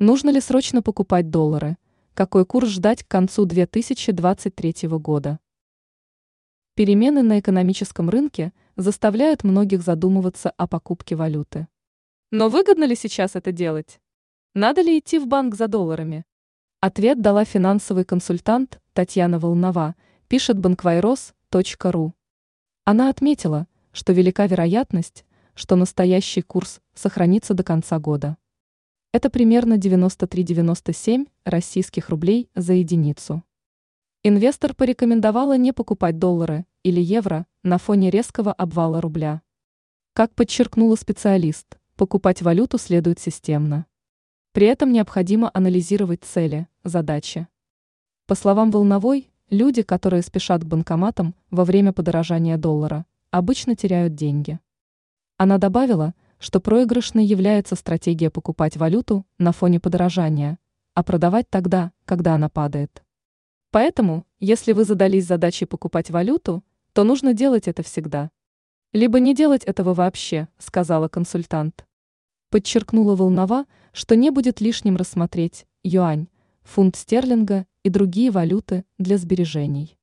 Нужно ли срочно покупать доллары? Какой курс ждать к концу 2023 года? Перемены на экономическом рынке заставляют многих задумываться о покупке валюты. Но выгодно ли сейчас это делать? Надо ли идти в банк за долларами? Ответ дала финансовый консультант Татьяна Волнова, пишет банквайрос.ру. Она отметила, что велика вероятность, что настоящий курс сохранится до конца года. Это примерно 93-97 российских рублей за единицу. Инвестор порекомендовала не покупать доллары или евро на фоне резкого обвала рубля. Как подчеркнула специалист, покупать валюту следует системно. При этом необходимо анализировать цели, задачи. По словам Волновой, люди, которые спешат к банкоматам во время подорожания доллара, обычно теряют деньги. Она добавила, что проигрышной является стратегия покупать валюту на фоне подорожания, а продавать тогда, когда она падает. Поэтому, если вы задались задачей покупать валюту, то нужно делать это всегда. Либо не делать этого вообще, сказала консультант. Подчеркнула Волнова, что не будет лишним рассмотреть юань, фунт стерлинга и другие валюты для сбережений.